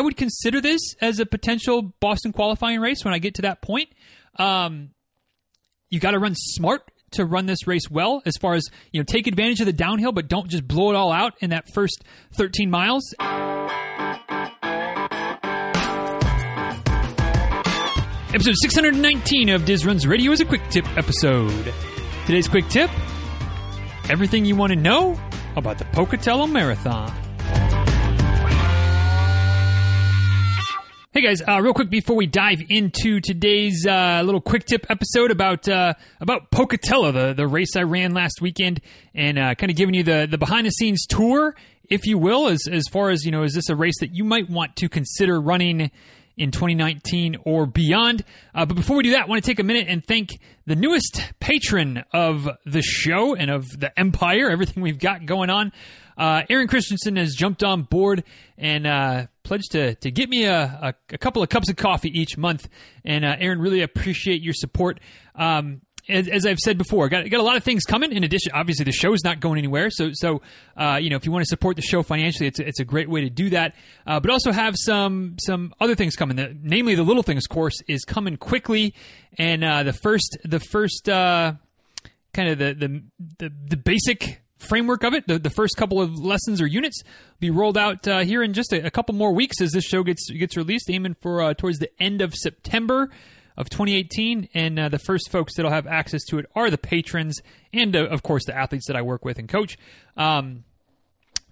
I would consider this as a potential Boston qualifying race when I get to that point. Um, you got to run smart to run this race well as far as you know take advantage of the downhill but don't just blow it all out in that first 13 miles. Episode 619 of diz runs radio is a quick tip episode. Today's quick tip everything you want to know about the pocatello marathon Hey guys, uh, real quick before we dive into today's uh, little quick tip episode about uh, about Pocatello, the the race I ran last weekend, and uh, kind of giving you the the behind the scenes tour, if you will, as as far as you know, is this a race that you might want to consider running in 2019 or beyond? Uh, but before we do that, I want to take a minute and thank the newest patron of the show and of the empire, everything we've got going on. Uh, Aaron Christensen has jumped on board and pledged to, to get me a, a, a, couple of cups of coffee each month. And uh, Aaron, really appreciate your support. Um, as, as, I've said before, got got a lot of things coming. In addition, obviously the show is not going anywhere. So so uh, you know if you want to support the show financially, it's a, it's a great way to do that. Uh, but also have some some other things coming. The, namely, the Little Things course is coming quickly, and uh, the first the first uh, kind of the the the, the basic framework of it. The, the first couple of lessons or units be rolled out uh, here in just a, a, couple more weeks as this show gets gets released, aiming for uh, towards the end of September of 2018. And uh, the first folks that'll have access to it are the patrons and, uh, of course, the athletes that I work with and coach. Um,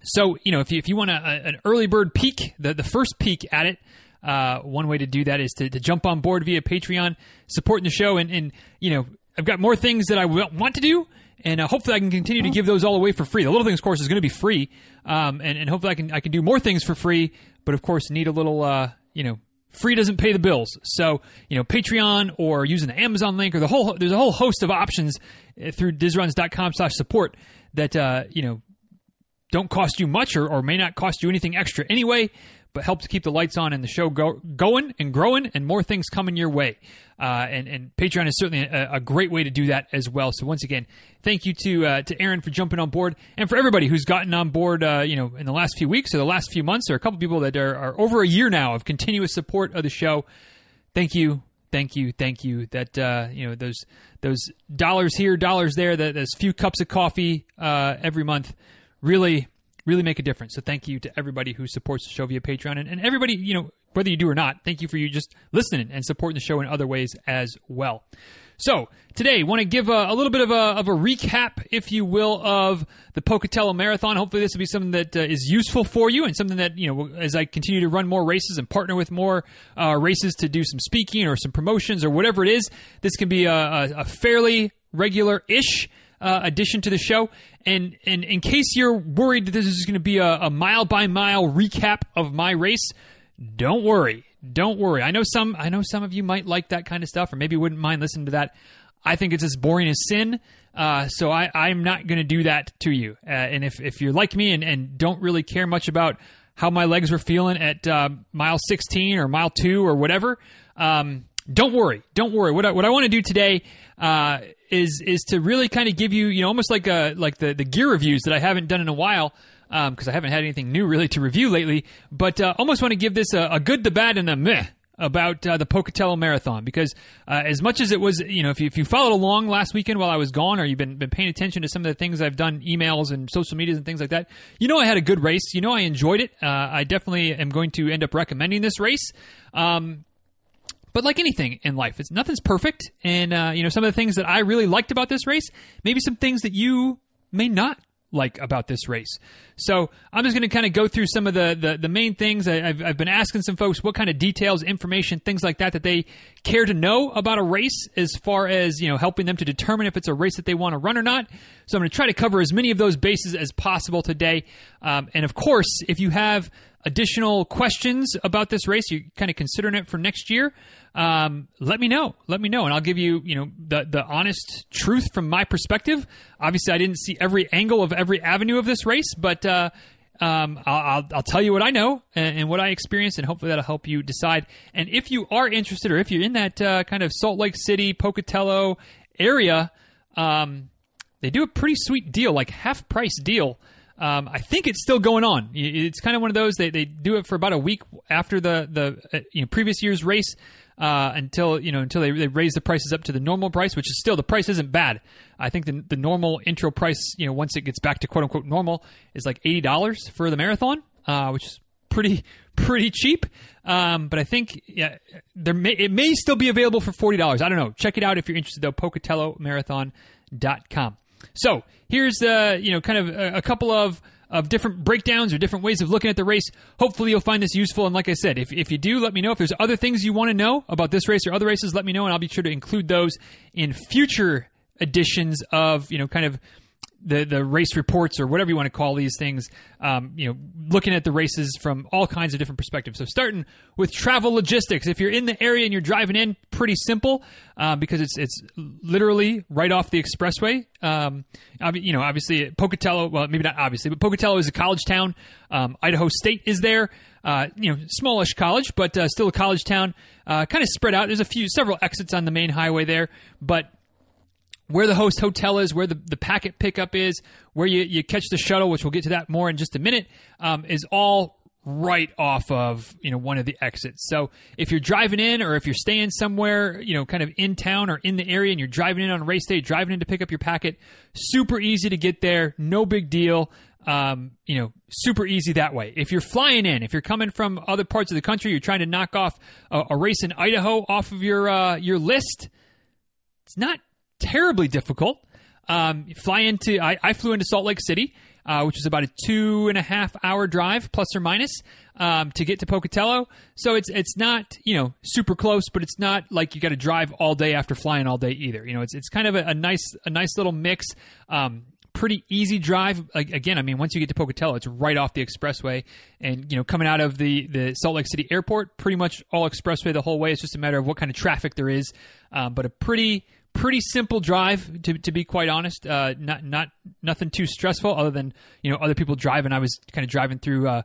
so, you know, if you, if you want a, an early bird peek, the, the first peek at it, uh, one way to do that is to, to jump on board via Patreon, supporting the show, and, and you know, I've got more things that I want to do and uh, hopefully I can continue to give those all away for free. The Little Things course is going to be free, um, and, and hopefully I can I can do more things for free. But of course, need a little uh, you know free doesn't pay the bills. So you know Patreon or using the Amazon link or the whole there's a whole host of options uh, through dizruns.com/support that uh, you know don't cost you much or, or may not cost you anything extra anyway but help to keep the lights on and the show go, going and growing and more things coming your way. Uh, and, and Patreon is certainly a, a, great way to do that as well. So once again, thank you to uh, to Aaron for jumping on board and for everybody who's gotten on board. Uh, you know, in the last few weeks or the last few months, there are a couple people that are, are over a year now of continuous support of the show. Thank you, thank you, thank you. That uh, you know those those dollars here, dollars there, that those few cups of coffee uh, every month really really make a difference. So thank you to everybody who supports the show via Patreon and, and everybody, you know, whether you do or not, thank you for you just listening and supporting the show in other ways as well. So today, want to give a, a, little bit of a, of a recap, if you will, of the Pocatello Marathon. Hopefully, this will be something that uh, is useful for you and something that you know, as I continue to run more races and partner with more uh, races to do some speaking or some promotions or whatever it is, this can be a, a, a fairly regular-ish uh, addition to the show. And, and in case you're worried that this is going to be a, a mile by mile recap of my race, don't worry. Don't worry. I know some. I know some of you might like that kind of stuff, or maybe wouldn't mind listening to that. I think it's as boring as sin. Uh, so I, I'm not going to do that to you. Uh, and if, if you're like me and, and don't really care much about how my legs were feeling at uh, mile 16 or mile two or whatever, um, don't worry. Don't worry. What I, what I want to do today uh, is is to really kind of give you, you know, almost like a, like the, the gear reviews that I haven't done in a while because um, I haven't had anything new really to review lately. But uh, almost want to give this a, a, good, the bad, and a meh about uh, the Pocatello Marathon because uh, as much as it was, you know, if you, if you followed along last weekend while I was gone, or you've been been paying attention to some of the things I've done, emails and social medias and things like that, you know, I had a good race. You know, I enjoyed it. Uh, I definitely am going to end up recommending this race. Um, but like anything in life, it's nothing's perfect, and uh, you know some of the things that I really liked about this race, maybe some things that you may not like about this race. So I'm just going to kind of go through some of the the, the main things. I, have I've been asking some folks what kind of details, information, things like that that they care to know about a race, as far as you know, helping them to determine if it's a race that they want to run or not. So I'm going to try to cover as many of those bases as possible today. Um, and of course, if you have additional questions about this race, you're kind of considering it for next year, um, let me know. Let me know, and I'll give you, you know, the the honest truth from my perspective. Obviously, I didn't see every angle of every avenue of this race, but uh, um, I'll, I'll, I'll, tell you what I know and, and, what I experienced, and hopefully that'll help you decide. And if you are interested, or if you're in that uh, kind of Salt Lake City, Pocatello area, um, they do a pretty sweet deal, like half price deal Um, I think it's still going on. It's kind of one of those they, they do it for about a week after the the uh, you know, previous year's race uh, until you know until they, they raise the prices up to the normal price, which is still the price isn't bad. I think the the normal intro price you know once it gets back to quote unquote normal is like eighty dollars for the marathon, uh, which is pretty pretty cheap. Um, but I think yeah, there may it may still be available for forty dollars. I don't know. Check it out if you're interested though. PocatelloMarathon.com. So here's uh, you know kind of a, a couple of of different breakdowns or different ways of looking at the race. Hopefully, you'll find this useful. And like I said, if, if you do, let me know. If there's other things you want to know about this race or other races, let me know, and I'll be sure to include those in future editions of you know kind of the the race reports or whatever you want to call these things. Um, you know, looking at the races from all kinds of different perspectives. So starting with travel logistics. If you're in the area and you're driving in, pretty simple uh, because it's it's literally right off the expressway. Um, you know, obviously Pocatello. Well, maybe not obviously, but Pocatello is a college town. Um, Idaho State is there. Uh, you know, smallish college, but uh, still a college town. Uh, kind of spread out. There's a few, several exits on the main highway there, but where the host hotel is, where the, the packet pickup is, where you, you catch the shuttle, which we'll get to that more in just a minute, um, is all right off of you know one of the exits. So if you're driving in or if you're staying somewhere, you know, kind of in town or in the area and you're driving in on race day, driving in to pick up your packet, super easy to get there, no big deal. Um, you know, super easy that way. If you're flying in, if you're coming from other parts of the country, you're trying to knock off a, a race in Idaho off of your uh, your list. It's not terribly difficult. Um, fly into I, I, flew into Salt Lake City, uh, which is about a two and a half hour drive, plus or minus, um, to get to Pocatello. So it's it's not you know super close, but it's not like you got to drive all day after flying all day either. You know, it's it's kind of a, a nice a nice little mix. Um, pretty easy drive. Again, I mean, once you get to Pocatello, it's right off the expressway, and you know, coming out of the the Salt Lake City airport, pretty much all expressway the whole way. It's just a matter of what kind of traffic there is, um, but a pretty pretty simple drive to, to be quite honest. Uh, not not nothing too stressful other than you know other people driving. I was kind of driving through uh,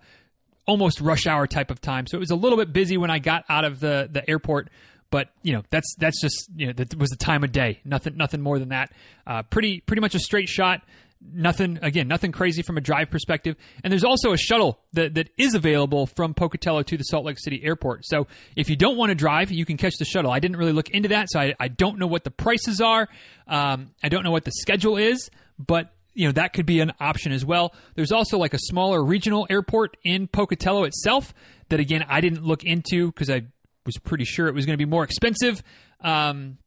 almost rush hour type of time, so it was a little bit busy when I got out of the the airport. But you know that's that's just you know that was the time of day. Nothing nothing more than that. Uh, pretty pretty much a straight shot nothing again nothing crazy from a drive perspective. And there's also a shuttle that, that is available from pocatello to the salt lake city airport. So if you don't want to drive you can catch the shuttle. I didn't really look into that so i, I don't know what the prices are. Um, i don't know what the schedule is but you know that could be an option as well. There's also like a smaller regional airport in pocatello itself that again i didn't look into because i was pretty sure it was going to be more expensive. Um,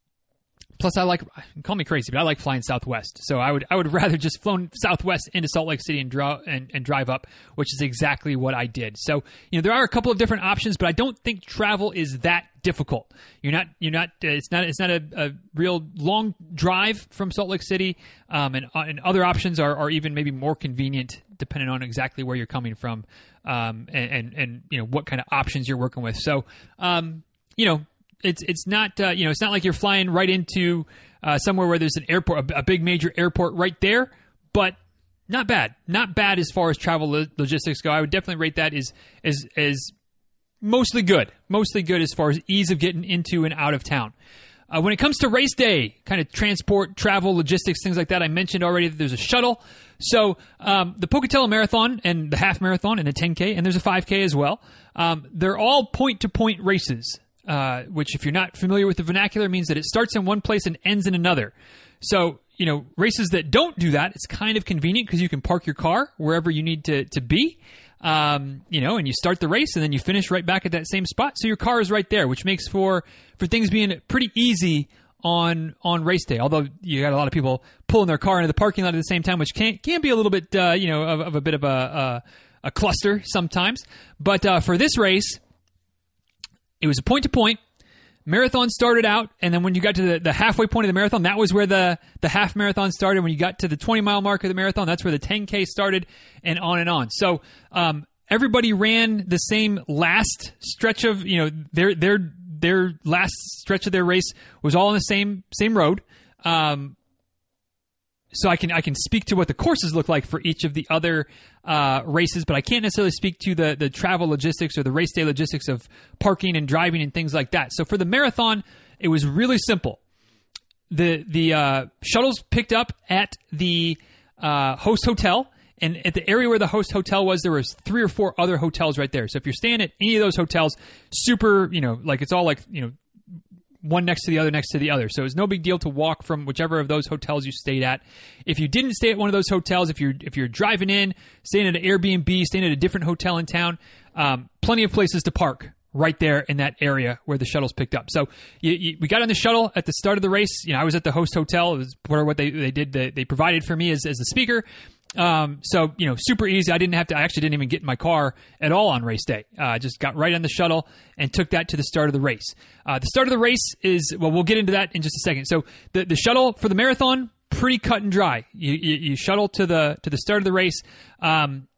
Plus, I like call me crazy, but I like flying Southwest. So I would I would rather just flown Southwest into Salt Lake City and draw and, and drive up, which is exactly what I did. So you know there are a couple of different options, but I don't think travel is that difficult. You're not you're not uh, it's not it's not a, a, real long drive from Salt Lake City, um, and uh, and other options are, are even maybe more convenient depending on exactly where you're coming from, um, and, and, and you know what kind of options you're working with. So um, you know it's it's not uh, you know it's not like you're flying right into uh, somewhere where there's an airport, a, a, big major airport right there, but not bad, not bad as far as travel lo- logistics go. I would definitely rate that as as as mostly good, mostly good as far as ease of getting into and out of town. Uh, when it comes to race day, kind of transport, travel, logistics, things like that, I mentioned already that there's a shuttle. So um, the Pocatello Marathon and the half marathon and the 10K, and there's a 5K as well. Um, they're all point to point races uh, which, if you're not familiar with the vernacular, means that it starts in one place and ends in another. So, you know, races that don't do that, it's kind of convenient because you can park your car wherever you need to, to be. Um, you know, and you start the race and then you finish right back at that same spot. So your car is right there, which makes for for things being pretty easy on on race day. Although you got a lot of people pulling their car into the parking lot at the same time, which can can be a little bit uh, you know of, of, a bit of a, a, a cluster sometimes. But uh, for this race, it was a point to point. Marathon started out, and then when you got to the, the halfway point of the marathon, that was where the, the half marathon started. When you got to the 20 mile mark of the marathon, that's where the 10K started, and on and on. So, um, everybody ran the same last stretch of, you know, their, their, their last stretch of their race was all on the same, same road. Um, so I can I can speak to what the courses look like for each of the other uh, races, but I can't necessarily speak to the the travel logistics or the race day logistics of parking and driving and things like that. So for the marathon, it was really simple. the The uh, shuttles picked up at the uh, host hotel And at the area where the host hotel was, there was three or four other hotels right there. So if you're staying at any of those hotels, super, you know, like it's all like you know one next to the other next to the other. So it's no big deal to walk from whichever of those hotels you stayed at. If you didn't stay at one of those hotels, if you're if you're driving in, staying at an Airbnb, staying at a different hotel in town, um, plenty of places to park right there in that area where the shuttles picked up. So you, you, we got on the shuttle at the start of the race. You know, I was at the host hotel. It was what they they did. They, they provided for me as as the speaker. Um, so you know, super easy. I didn't have to. I actually didn't even get in my car at all on race day. Uh, I just got right on the shuttle and took that to the start of the race. Uh, the start of the race is well, we'll get into that in just a second. So the the shuttle for the marathon pretty cut and dry. You, you, you shuttle to the to the start of the race. Um,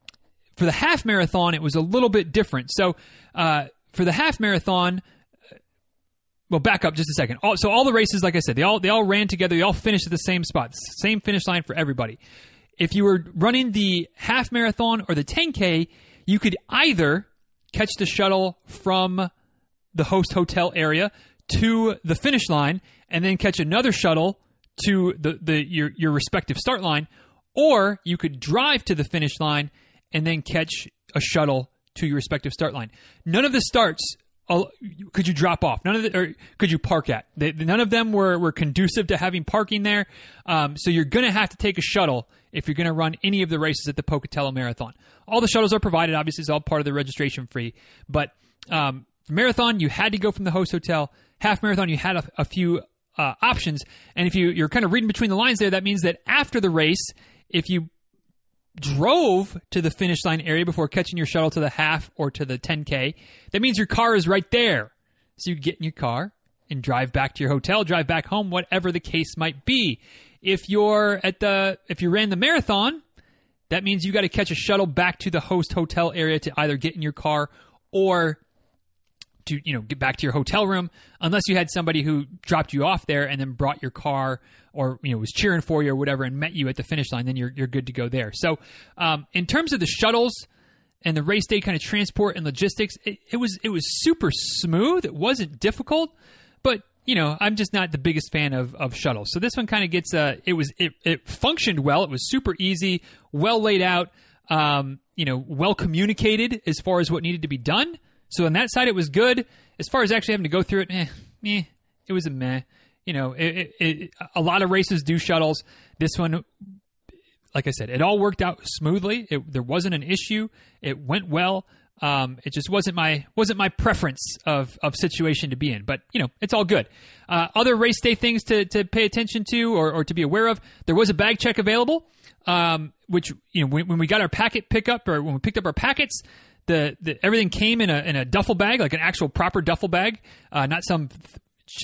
for the half marathon, it was a little bit different. So uh, for the half marathon, well, back up just a second. All, so all the races, like I said, they all they all ran together. They all finished at the same spot, same finish line for everybody if you were running the half marathon or the 10K, you could either catch the shuttle from the host hotel area to the finish line and then catch another shuttle to the, the your, your respective start line, or you could drive to the finish line and then catch a shuttle to your respective start line. None of the starts could you drop off? None of the, or could you park at? They, none of them were, were conducive to having parking there. Um, so you're going to have to take a shuttle if you're going to run any of the races at the Pocatello Marathon. All the shuttles are provided. Obviously, it's all part of the registration fee. But um, marathon, you had to go from the host hotel. Half marathon, you had a, a few uh, options. And if you, you're kind of reading between the lines there, that means that after the race, if you drove to the finish line area before catching your shuttle to the half or to the 10K, that means your car is right there. So you get in your car and drive back to your hotel, drive back home, whatever the case might be. If you're at the if you ran the marathon, that means you got to catch a shuttle back to the host hotel area to either get in your car or to you know get back to your hotel room unless you had somebody who dropped you off there and then brought your car or you know was cheering for you or whatever and met you at the finish line then you're you're good to go there. So um, in terms of the shuttles and the race day kind of transport and logistics it, it was it was super smooth. It wasn't difficult but you know i'm just not the biggest fan of, of shuttles. So this one kind of gets uh it was it, it functioned well. It was super easy well laid out um, you know well communicated as far as what needed to be done so on that side, it was good. As far as actually having to go through it, eh, it was a meh. You know, it, it, it, a lot of races do shuttles. This one, like I said, it all worked out smoothly. there wasn't an issue. It went well. Um, it just wasn't my wasn't my preference of, of situation to be in, but you know it's all good. Uh, other race day things to, to pay attention to or, or to be aware of. There was a bag check available, um, which you know when, when we got our packet pickup or when we picked up our packets, the, the everything came in a in a duffel bag, like an actual proper duffel bag, uh, not some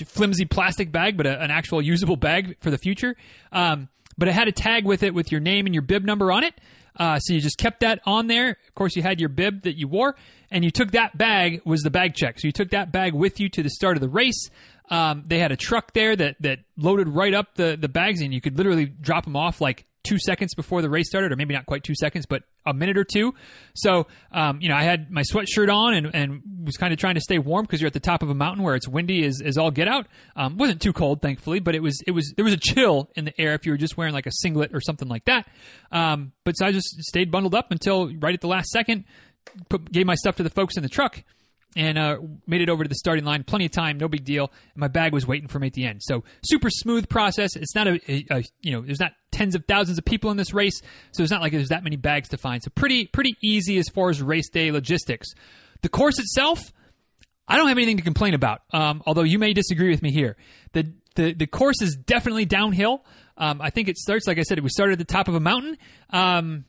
flimsy plastic bag, but a, an actual usable bag for the future. Um, but it had a tag with it with your name and your bib number on it. Uh, so you just kept that on there. Of course, you had your bib that you wore, and you took that bag was the bag check. So you took that bag with you to the start of the race. Um, they had a truck there that that loaded right up the the bags, and you could literally drop them off like two seconds before the race started, or maybe not quite two seconds, but a minute or two. So, um, you know, I had my sweatshirt on and, and was kind of trying to stay warm because you're at the top of a mountain where it's windy as, as all get out. Um, wasn't too cold, thankfully, but it was it was there was a chill in the air if you were just wearing like a singlet or something like that. Um, but so I just stayed bundled up until right at the last second. Put, gave my stuff to the folks in the truck and uh, made it over to the starting line. Plenty of time, no big deal. And my bag was waiting for me at the end. So super smooth process. It's not a, a, a, you know there's not tens of thousands of people in this race, so it's not like there's that many bags to find. So pretty pretty easy as far as race day logistics. The course itself, I don't have anything to complain about. Um, although you may disagree with me here. The the the course is definitely downhill. Um, I think it starts like I said. We started at the top of a mountain. Um,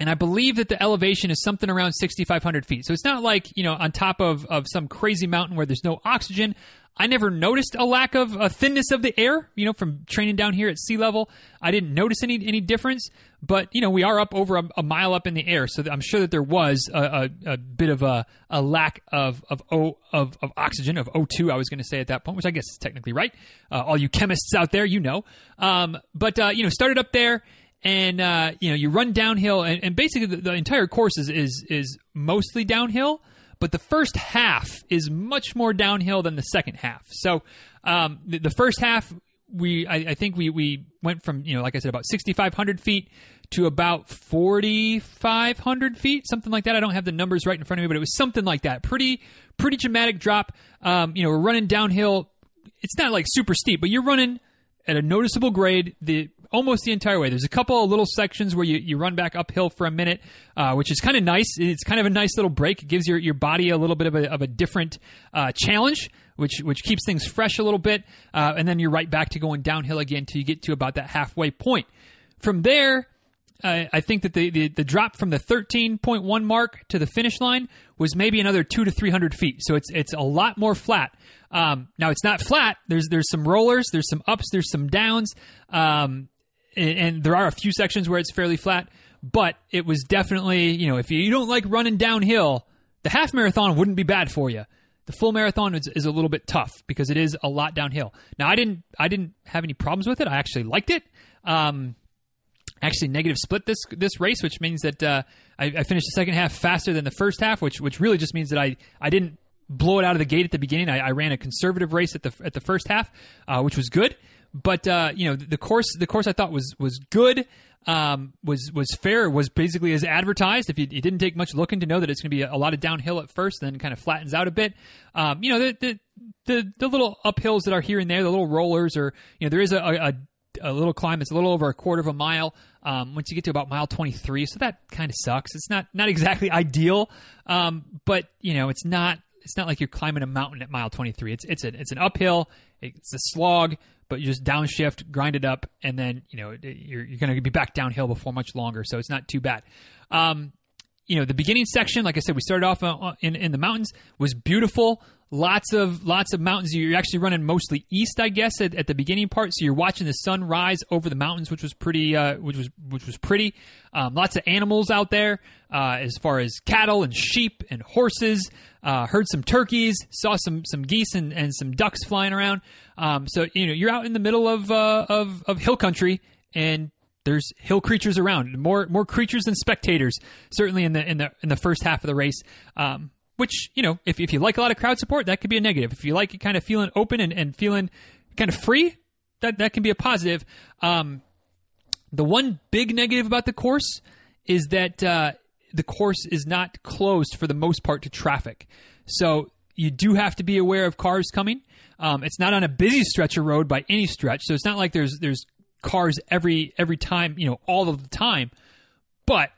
and I believe that the elevation is something around 6,500 feet. So it's not like, you know, on top of, of some crazy mountain where there's no oxygen. I never noticed a lack of a thinness of the air, you know, from training down here at sea level. I didn't notice any any difference, but you know, we are up over a, a mile up in the air, so I'm sure that there was a, a, a bit of a, a lack of of o, of, of oxygen of O2. I was going to say at that point, which I guess is technically right. Uh, all you chemists out there, you know. Um, but uh, you know, started up there and uh, you know you run downhill, and, and basically the, the, entire course is, is is mostly downhill. But the first half is much more downhill than the second half. So um, the, the, first half, we I, I, think we we went from you know like I said about 6,500 feet to about 4,500 feet, something like that. I don't have the numbers right in front of me, but it was something like that. Pretty, pretty dramatic drop. Um, you know, we're running downhill. It's not like super steep, but you're running at a noticeable grade the almost the entire way. There's a couple of little sections where you, you run back uphill for a minute, uh, which is kind of nice. It's kind of a nice little break. It gives your, your body a little bit of a, of a different uh, challenge, which which keeps things fresh a little bit. Uh, and then you're right back to going downhill again until you get to about that halfway point. From there, I think that the, the, the drop from the 13.1 mark to the finish line was maybe another two to 300 feet. So it's it's a lot more flat. Um, now it's not flat. There's there's some rollers, there's some ups, there's some downs, um, and, and, there are a few sections where it's fairly flat. But it was definitely you know if you, don't like running downhill, the half marathon wouldn't be bad for you. The full marathon is, is a little bit tough because it is a lot downhill. Now I didn't I didn't have any problems with it. I actually liked it. Um, actually negative split this this race, which means that uh, I, I, finished the second half faster than the first half, which which really just means that I I didn't blow it out of the gate at the beginning. I, I ran a conservative race at the at the first half, uh, which was good. But uh, you know the, course the course I thought was was good. Um, was was fair. Was basically as advertised. If you, didn't take much looking to know that it's going to be a, lot of downhill at first, then kind of flattens out a bit. Um, you know the, the, the the little uphills that are here and there, the little rollers, or you know there is a, a, a little climb. It's a little over a quarter of a mile um, once you get to about mile 23. So that kind of sucks. It's not not exactly ideal, um, but you know it's not it's not like you're climbing a mountain at mile 23. It's it's a, it's an uphill. It's a slog, but you just downshift, grind it up, and then you know you're you're going to be back downhill before much longer. So it's not too bad. Um, you know the beginning section, like I said, we started off uh, in in the mountains was beautiful lots of lots of mountains. You're actually running mostly east, I guess, at, at the beginning part. So you're watching the sun rise over the mountains, which was pretty, uh, which was which was pretty. Um, lots of animals out there, uh, as far as cattle and sheep and horses. Uh, heard some turkeys, saw some some geese and, and some ducks flying around. Um, so you know you're out in the middle of uh, of of hill country and there's hill creatures around more more creatures than spectators certainly in the in the in the first half of the race. Um, which you know if, if you like a lot of crowd support that could be a negative. If you like it kind of feeling open and, and feeling kind of free that that can be a positive. Um, the one big negative about the course is that uh, the course is not closed for the most part to traffic. So you do have to be aware of cars coming um, it's not on a busy stretch of road by any stretch so it's not like there's there's cars every every time you know all of the time but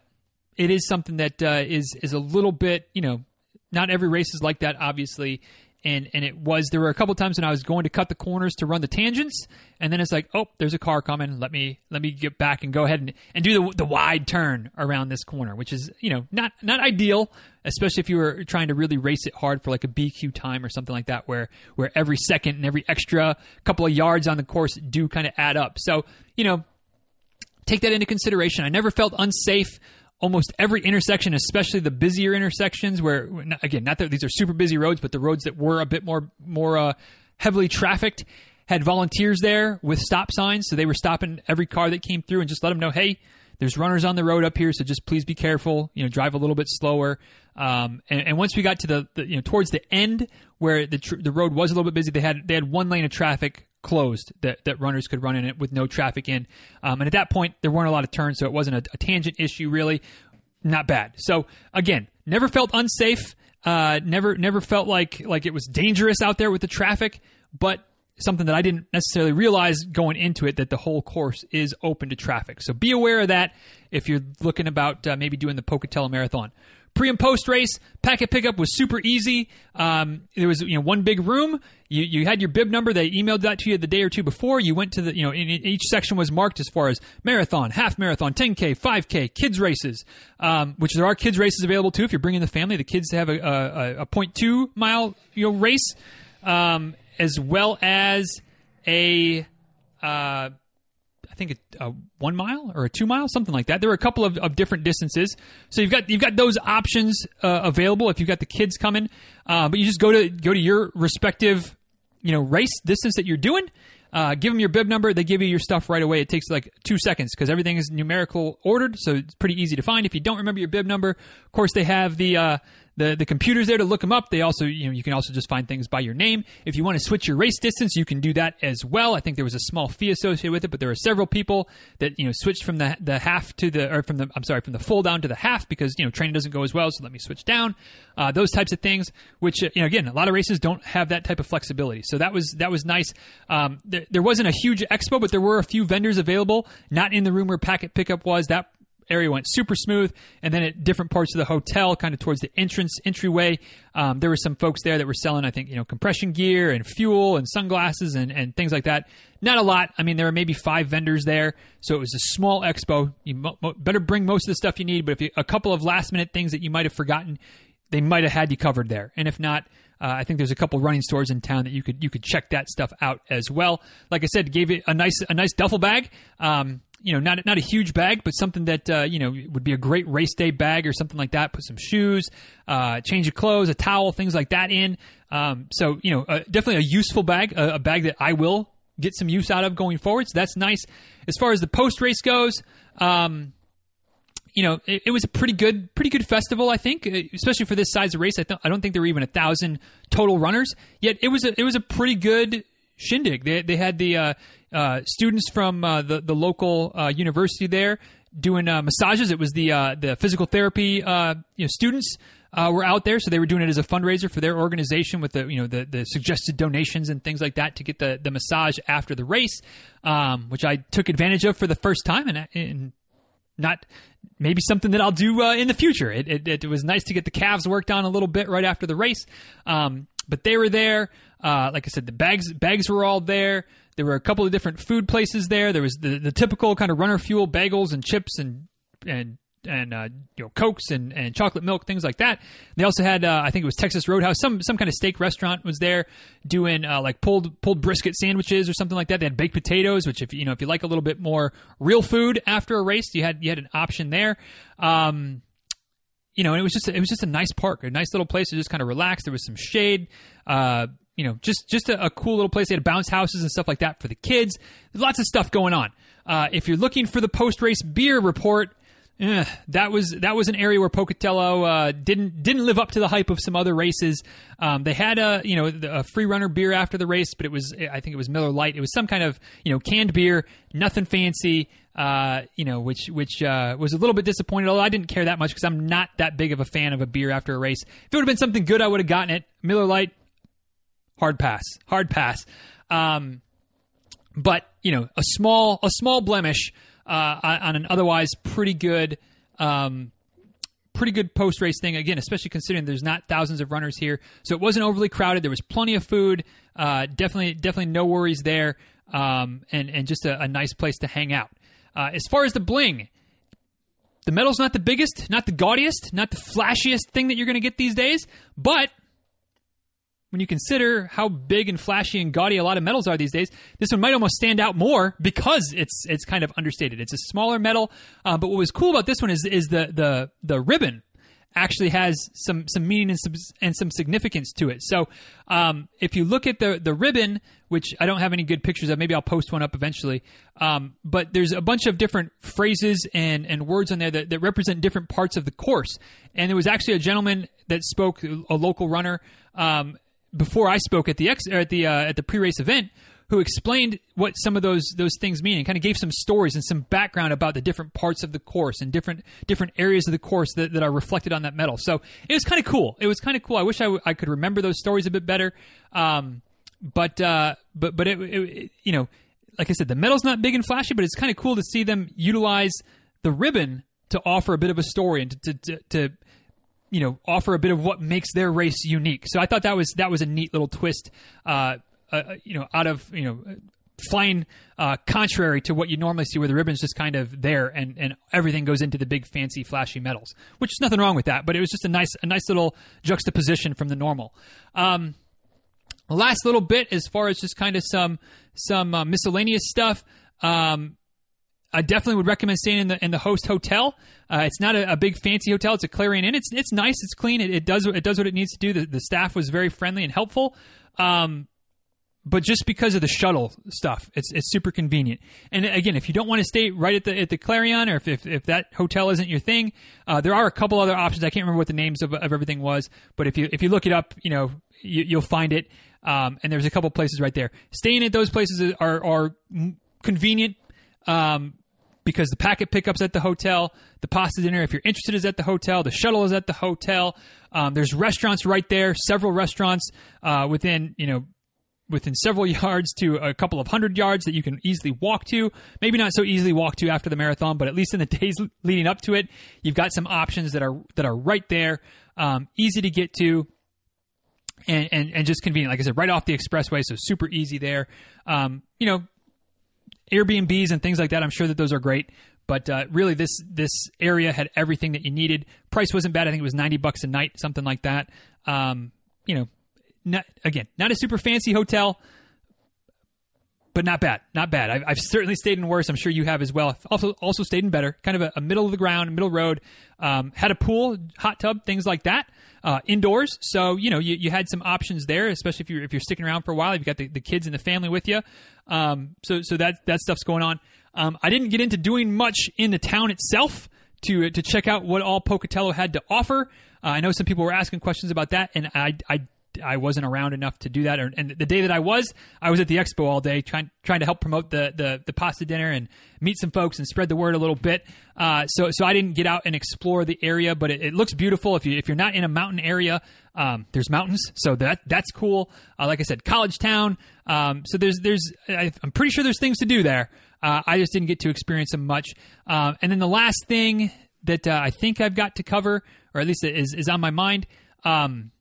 it is something that uh, is is a little bit you know not every race is like that, obviously. And and it was there were a couple times when I was going to cut the corners to run the tangents, and then it's like, oh, there's a car coming. Let me let me get back and go ahead and, and do the the wide turn around this corner, which is you know not not ideal, especially if you were trying to really race it hard for like a BQ time or something like that, where where every second and every extra couple of yards on the course do kind of add up. So you know, take that into consideration. I never felt unsafe almost every intersection, especially the busier intersections, where again, not that these are super busy roads, but the roads that were a bit more more uh, heavily trafficked had volunteers there with stop signs, so they were stopping every car that came through and just let them know, hey, there's runners on the road up here, so just please be careful. You know, drive a little bit slower. Um, and, and, once we got to the, the, you know towards the end where the tr- the road was a little bit busy, they had they had one lane of traffic closed that, that runners could run in it with no traffic in. Um, and at that point, there weren't a lot of turns, so it wasn't a, a tangent issue really. Not bad. So again, never felt unsafe. Uh, never never felt like like it was dangerous out there with the traffic, but something that I didn't necessarily realize going into it that the whole course is open to traffic. So be aware of that if you're looking about uh, maybe doing the Pocatello Marathon. Pre and post race packet pickup was super easy. Um, there was you know one big room. You you had your bib number. They emailed that to you the day or two before. You went to the you know in, each section was marked as far as marathon, half marathon, 10k, 5k, kids races, um, which there are kids races available too if you're bringing the family. The kids have a a, a 0.2 mile you know race, um, as well as a uh, think a, a, one mile or a two mile, something like that. There are a couple of, of different distances, so you've got you've got those options uh, available if you've got the kids coming. Uh, but you just go to go to your respective you know race distance that you're doing. Uh, give them your bib number. They give you your stuff right away. It takes like two seconds because everything is numerical ordered, so it's pretty easy to find. If you don't remember your bib number, of course they have the uh, the the computers there to look them up. They also you know you can also just find things by your name. If you want to switch your race distance, you can do that as well. I think there was a small fee associated with it, but there were several people that you know switched from the the half to the or from the I'm sorry from the full down to the half because you know training doesn't go as well. So let me switch down. Uh, those types of things, which you know again a lot of races don't have that type of flexibility. So that was that was nice. Um, there, there wasn't a huge expo, but there were a few vendors available, not in the room where packet pickup was. That area went super smooth. And then at different parts of the hotel, kind of towards the entrance entryway, um, there were some folks there that were selling, I think, you know, compression gear and fuel and sunglasses and, and things like that. Not a lot. I mean, there were maybe five vendors there, so it was a small expo. You mo- mo- better bring most of the stuff you need, but if you, a couple of last minute things that you might have forgotten, they might have had you covered there. And if not, uh, I think there's a couple running stores in town that you could you could check that stuff out as well. Like I said, gave it a nice a nice duffel bag. Um, you know, not not a huge bag, but something that uh, you know would be a great race day bag or something like that. Put some shoes, uh, change of clothes, a towel, things like that in. Um, so you know, uh, definitely a useful bag, a, a, bag that I will get some use out of going forward. So that's nice. As far as the post race goes. Um, you know, it, it, was a pretty good, pretty good festival. I think, uh, especially for this size of race. I, th- I don't think there were even a thousand total runners. Yet it was a, it was a pretty good shindig. They, they had the uh, uh, students from uh, the the local uh, university there doing uh, massages. It was the uh, the physical therapy you know students. were out there, so they were doing it as a fundraiser for their organization with the you know the, the suggested donations and things like that to get the, the massage after the race, um, which I took advantage of for the first time and, and not maybe something that I'll do uh, in the future. It, it, it, was nice to get the calves worked on a little bit right after the race, um, but they were there. Uh, like I said, the bags bags were all there. There were a couple of different food places there. There was the, the typical kind of runner fuel bagels and chips and and and uh, you know cokes and, and chocolate milk things like that. They also had uh, I think it was Texas Roadhouse some some kind of steak restaurant was there doing uh, like pulled pulled brisket sandwiches or something like that. They had baked potatoes, which if you know if you like a little bit more real food after a race, you had you had an option there. Um, you know, and it was just it was just a nice park, a nice little place to just kind of relax. There was some shade. Uh, you know, just just a, a, cool little place. They had bounce houses and stuff like that for the kids. Lots of stuff going on. Uh, if you're looking for the post race beer report, eh, that was that was an area where Pocatello uh, didn't didn't live up to the hype of some other races. Um, they had a you know a free runner beer after the race, but it was I think it was Miller Lite. It was some kind of you know canned beer, nothing fancy. Uh, you know, which which uh, was a little bit disappointed. Although I didn't care that much because I'm not that big of a fan of a beer after a race. If it would have been something good, I would have gotten it. Miller Lite, hard pass, hard pass. Um, but you know, a small a small blemish uh, on an otherwise pretty good. Um, pretty good post race thing again, especially considering there's not thousands of runners here, so it wasn't overly crowded. There was plenty of food. Uh, definitely, definitely no worries there, um, and and just a, a, nice place to hang out. Uh, as far as the bling, the medal's not the biggest, not the gaudiest, not the flashiest thing that you're going to get these days, but when you consider how big and flashy and gaudy a lot of medals are these days, this one might almost stand out more because it's it's kind of understated. It's a smaller medal, uh, but what was cool about this one is is the the the ribbon actually has some some meaning and some, and some significance to it. So um, if you look at the the ribbon, which I don't have any good pictures of, maybe I'll post one up eventually. Um, but there's a bunch of different phrases and and words on there that, that represent different parts of the course. And there was actually a gentleman that spoke, a local runner. Um, before I spoke at the ex at the uh, at the pre-race event who explained what some of those those things mean and kind of gave some stories and some background about the different parts of the course and different different areas of the course that, that are reflected on that medal. So it was kind of cool. It was kind of cool. I wish I, w- I could remember those stories a bit better. Um, but uh, but but it, it, you know, like I said, the medal's not big and flashy, but it's kind of cool to see them utilize the ribbon to offer a bit of a story and to, to, to, to you know offer a bit of what makes their race unique. So I thought that was that was a neat little twist. Uh, uh, you know, out of you know fine uh, contrary to what you normally see where the ribbon's just kind of there and, and everything goes into the big fancy flashy medals which is nothing wrong with that but it was just a nice a nice little juxtaposition from the normal um, last little bit as far as just kind of some some uh, miscellaneous stuff um, I definitely would recommend staying in the in the host hotel. Uh, it's not a, a, big fancy hotel; it's a Clarion Inn. It's it's nice, it's clean, it, it, does it does what it needs to do. The, the staff was very friendly and helpful. Um, but just because of the shuttle stuff, it's it's super convenient. And again, if you don't want to stay right at the at the Clarion, or if if, if that hotel isn't your thing, uh, there are a couple other options. I can't remember what the names of, of everything was, but if you if you look it up, you know you, will find it. Um, and there's a couple places right there. Staying at those places are are convenient. Um, because the packet pickups at the hotel, the pasta dinner, if you're interested, is at the hotel. The shuttle is at the hotel. Um, there's restaurants right there, several restaurants uh, within you know within several yards to a couple of hundred yards that you can easily walk to. Maybe not so easily walk to after the marathon, but at least in the days leading up to it, you've got some options that are that are right there, um, easy to get to. And, and, and just convenient, like I said, right off the expressway, so super easy there. Um, you know, Airbnbs and things like that. I'm sure that those are great. But uh, really, this this area had everything that you needed. Price wasn't bad. I think it was 90 bucks a night, something like that. Um, you know, not, again, not a super fancy hotel, but not bad. Not bad. I've, I've, certainly stayed in worse. I'm sure you have as well. Also, also stayed in better. Kind of a, a middle of the ground, middle road. Um, had a pool, hot tub, things like that. Uh, indoors, so you know you, you had some options there, especially if you're if you're sticking around for a while. You've got the, the kids and the family with you. Um, so so that that stuff's going on. Um, I didn't get into doing much in the town itself to to check out what all Pocatello had to offer. Uh, I know some people were asking questions about that, and I I I wasn't around enough to do that. And the day that I was, I was at the expo all day trying trying to help promote the the, the pasta dinner and meet some folks and spread the word a little bit. Uh, so so I didn't get out and explore the area, but it, it, looks beautiful. If you if you're not in a mountain area, um, there's mountains, so that that's cool. Uh, like I said, college town. Um, so there's there's I'm pretty sure there's things to do there. Uh, I just didn't get to experience them much. Um, and then the last thing that uh, I think I've got to cover, or at least is is on my mind. Um,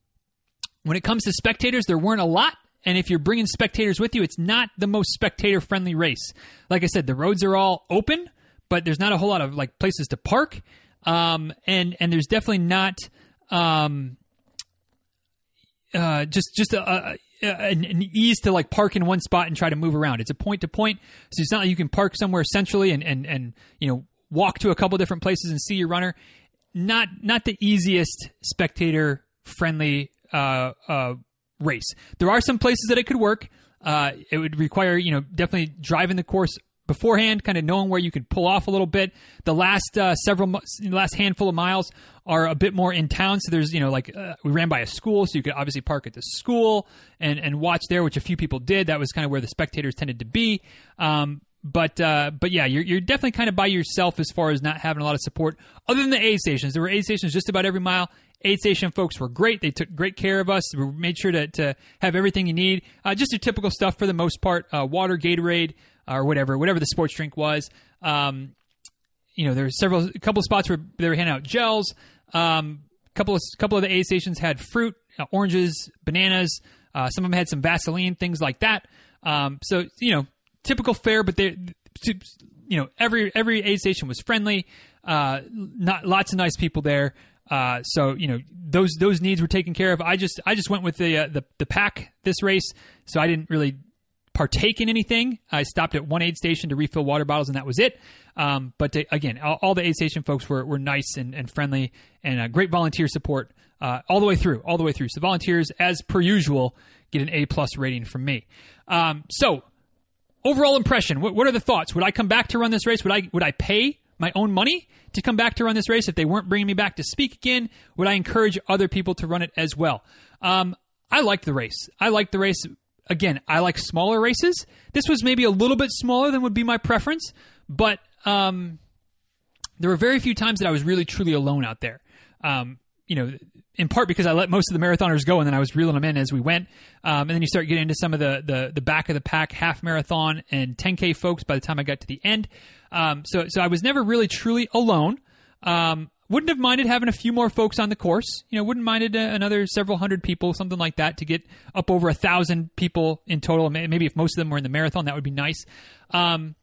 when it comes to spectators, there weren't a lot. And if you're bringing spectators with you, it's not the most spectator friendly race. Like I said, the roads are all open, but there's not a whole lot of like places to park. Um, and, and there's definitely not, um, uh, just, just a, a an, an, ease to like park in one spot and try to move around. It's a point to point, so it's not like you can park somewhere centrally and and and you know walk to a couple different places and see your runner. Not not the easiest spectator friendly uh, uh, race. There are some places that it could work. Uh, it would require, you know, definitely driving the course beforehand, kind of knowing where you could pull off a little bit. The last uh, several, the last handful of miles are a bit more in town. So there's, you know, like uh, we ran by a school, so you could obviously park at the school and and watch there, which a few people did. That was kind of where the spectators tended to be. Um, but uh, but yeah, you're, you're definitely kind of by yourself as far as not having a lot of support. Other than the aid stations, there were aid stations just about every mile, Aid station folks were great. They took great care of us. We made sure to, to have everything you need. Uh, just your typical stuff for the most part. Uh, water, Gatorade, uh, or whatever, whatever the sports drink was. Um, you know, there were several, a couple of spots where they were handing out gels. Um, a couple of couple of the aid stations had fruit, uh, oranges, bananas. Uh, some of them had some Vaseline, things like that. Um, so you know, typical fare, but they, you know, every every aid station was friendly. Uh, not lots of nice people there. Uh, so you know those those needs were taken care of. I just I just went with the uh, the the pack this race, so I didn't really partake in anything. I stopped at one aid station to refill water bottles, and that was it. Um, but to, again, all, all, the aid station folks were, were nice and, and friendly, and uh, great volunteer support uh, all the way through, all the way through. So volunteers, as per usual, get an A plus rating from me. Um, so overall impression, what, what are the thoughts? Would I come back to run this race? Would I would I pay my own money to come back to run this race. If they weren't bringing me back to speak again, would I encourage other people to run it as well? Um, I liked the race. I liked the race. Again, I like smaller races. This was maybe a little bit smaller than would be my preference, but um, there were very few times that I was really truly alone out there. Um, you know, in part because I let most of the marathoners go and then I was reeling them in as we went. Um, and then you start getting into some of the, the, the back of the pack half marathon and 10K folks by the time I got to the end. Um, so, so I was never really truly alone. Um, wouldn't have minded having a few more folks on the course. You know, wouldn't minded uh, another several hundred people, something like that, to get up over a thousand people in total. Maybe if most of them were in the marathon, that would be nice. Um,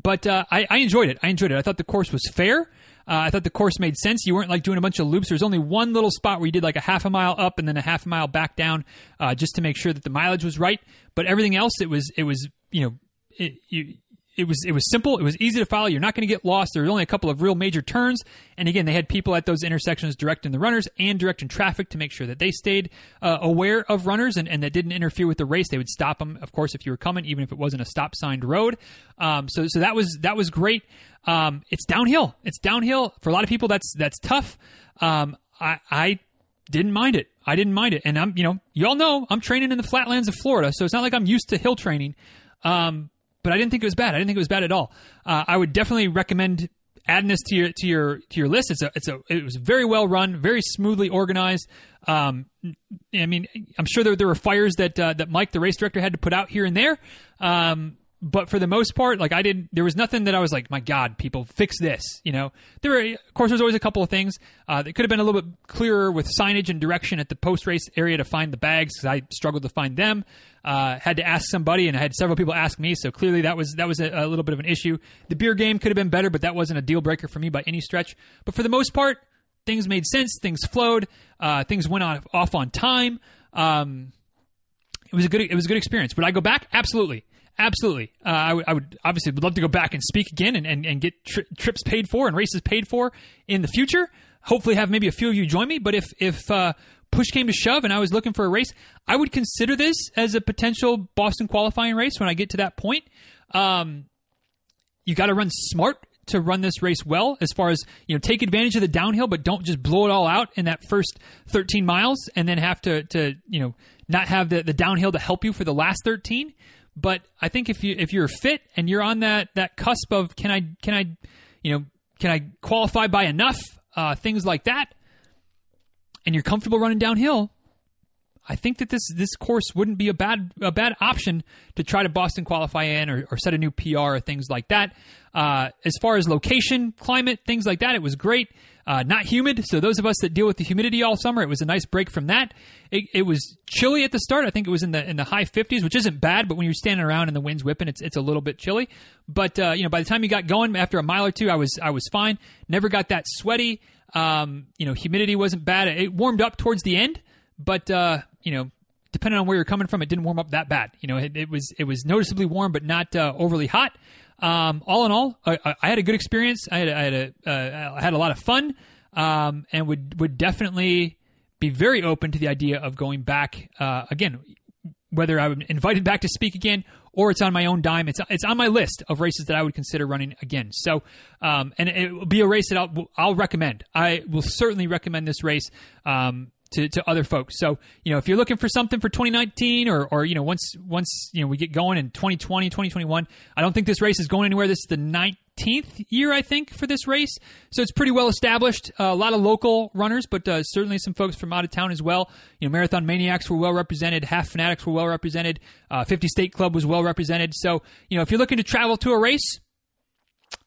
but uh, I, I, enjoyed it. I enjoyed it. I thought the course was fair. Uh, I thought the course made sense. You weren't like doing a bunch of loops. There's only one little spot where you did like a half a mile up and then a half a mile back down, uh, just to make sure that the mileage was right. But everything else, it was it was you know it, you it was it was simple. It was easy to follow. You're not going to get lost. There were only a couple of real major turns, and again, they had people at those intersections directing the runners and directing traffic to make sure that they stayed uh, aware of runners and, and that didn't interfere with the race. They would stop them, of course, if you were coming, even if it wasn't a stop signed road. Um, so so that was that was great. Um, it's downhill. It's downhill for a lot of people. That's that's tough. Um, I I didn't mind it. I didn't mind it, and I'm you know you all know I'm training in the flatlands of Florida, so it's not like I'm used to hill training. Um, but I didn't think it was bad. I didn't think it was bad at all. Uh, I would definitely recommend adding this to your to your to your list. It's a it's a it was very well run, very smoothly organized. Um, I mean, I'm sure there there were fires that uh, that Mike, the race director, had to put out here and there. Um, but for the most part, like I didn't, there was nothing that I was like, my God, people fix this. You know, there were, of course, there's always a couple of things uh, that could have been a little bit clearer with signage and direction at the post race area to find the bags because I struggled to find them. Uh, had to ask somebody, and I had several people ask me. So clearly, that was that was a, a little bit of an issue. The beer game could have been better, but that wasn't a deal breaker for me by any stretch. But for the most part, things made sense. Things flowed. Uh, things went on, off on time. Um, it was a good it was a good experience. Would I go back? Absolutely. Absolutely. Uh, I, w- I would obviously would love to go back and speak again and, and, and get tri- trips paid for and races paid for in the future. Hopefully, have maybe a few of you join me. But if if uh, push came to shove and I was looking for a race, I would consider this as a potential Boston qualifying race when I get to that point. Um, you got to run smart to run this race well as far as you know take advantage of the downhill but don't just blow it all out in that first 13 miles and then have to to you know not have the, the downhill to help you for the last 13 but I think if you if you're fit and you're on that that cusp of can I can I you know can I qualify by enough uh, things like that, and you're comfortable running downhill, I think that this this course wouldn't be a bad a bad option to try to Boston qualify in or, or set a new PR or things like that. Uh, as far as location, climate, things like that, it was great. Uh, not humid, so those of us that deal with the humidity all summer, it was a nice break from that. It, it, was chilly at the start. I think it was in the in the high 50s, which isn't bad. But when you're standing around and the wind's whipping, it's it's a little bit chilly. But uh, you know, by the time you got going, after a mile or two, I was I was fine. Never got that sweaty. Um, you know, humidity wasn't bad. It warmed up towards the end, but uh, you know, depending on where you're coming from, it didn't warm up that bad. You know, it, it was it was noticeably warm, but not uh, overly hot. Um, all in all, I, I, had a good experience. I had, I had a uh, I had a lot of fun um, and would would definitely be very open to the idea of going back uh, again. Whether I'm invited back to speak again or it's on my own dime, it's it's on my list of races that I would consider running again. So, um, and it will be a race that I'll I'll recommend. I will certainly recommend this race. Um, to, to other folks. So, you know, if you're looking for something for 2019 or, or, you know, once, once, you know, we get going in 2020, 2021, I don't think this race is going anywhere. This is the 19th year, I think, for this race. So it's pretty well established. Uh, a lot of local runners, but uh, certainly some folks from out of town as well. You know, Marathon Maniacs were well represented. Half Fanatics were well represented. Uh, 50 State Club was well represented. So, you know, if you're looking to travel to a race,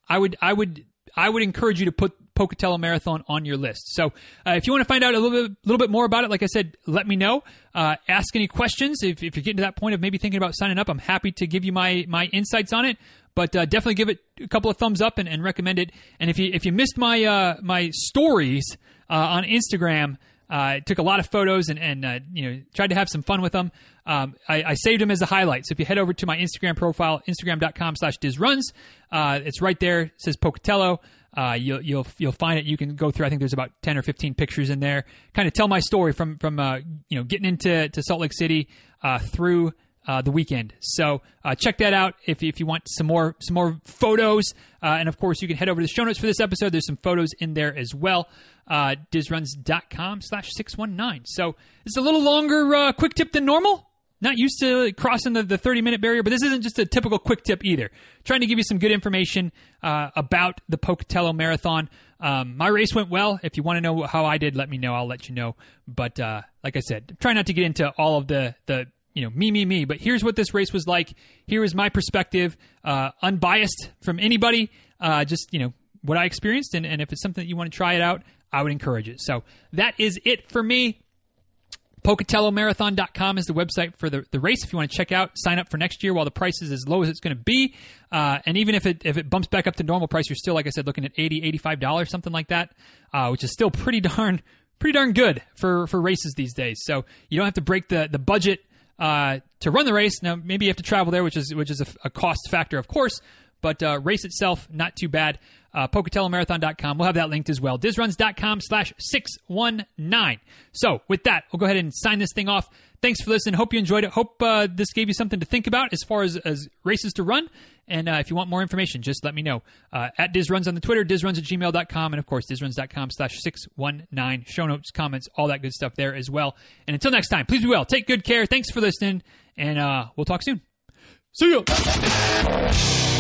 I would, I would, I would encourage you to put Pocatello Marathon on your list. So, uh, if you want to find out a little bit, little bit more about it, like I said, let me know. Uh, ask any questions. If, if, you're getting to that point of maybe thinking about signing up, I'm happy to give you my my insights on it. But uh, definitely give it a couple of thumbs up and, and, recommend it. And if you if you missed my uh, my stories uh, on Instagram, uh, I took a lot of photos and, and you know tried to have some fun with them. Um, I, I, saved them as a highlight. So if you head over to my Instagram profile, instagram.com slash dizruns, uh, it's right there. It says Pocatello. Uh, you'll you'll you'll find it. You can go through. I think there's about ten or fifteen pictures in there. Kind of tell my story from from uh, you know getting into to Salt Lake City uh, through uh, the weekend. So uh, check that out if, if you want some more some more photos. Uh, and of course, you can head over to the show notes for this episode. There's some photos in there as well. Uh, dizruns.com slash 619. So it's a little longer uh, quick tip than normal. Not used to crossing the, the 30 minute barrier, but this isn't just a typical quick tip either. Trying to give you some good information uh, about the Pocatello Marathon. Um, my race went well. If you want to know how I did, let me know. I'll let you know. But uh, like I said, try not to get into all of the, the you know, me, me, me. But here's what this race was like. Here is my perspective, uh, unbiased from anybody. Uh, just you know what I experienced, and, and if it's something that you want to try it out, I would encourage it. So that is it for me. PocatelloMarathon.com is the website for the, the race. If you want to check out, sign up for next year while the price is as low as it's going to be. Uh, and even if it if it bumps back up to normal price, you're still, like I said, looking at $80, $85, something like that, uh, which is still pretty darn pretty darn good for, for races these days. So you don't have to break the, the budget uh, to run the race. Now, maybe you have to travel there, which is which is a, a cost factor, of course. But uh, race itself, not too bad. Uh, PocatelloMarathon.com. We'll have that linked as well. DizRuns.com slash 619. So with that, we'll go ahead and sign this thing off. Thanks for listening. Hope you enjoyed it. Hope uh, this gave you something to think about as far as, as races to run. And uh, if you want more information, just let me know. Uh, at DizRuns on the Twitter, DizRuns at gmail.com, and of course, DizRuns.com slash 619. Show notes, comments, all that good stuff there as well. And until next time, please be well. Take good care. Thanks for listening, and uh, we'll talk soon. See ya.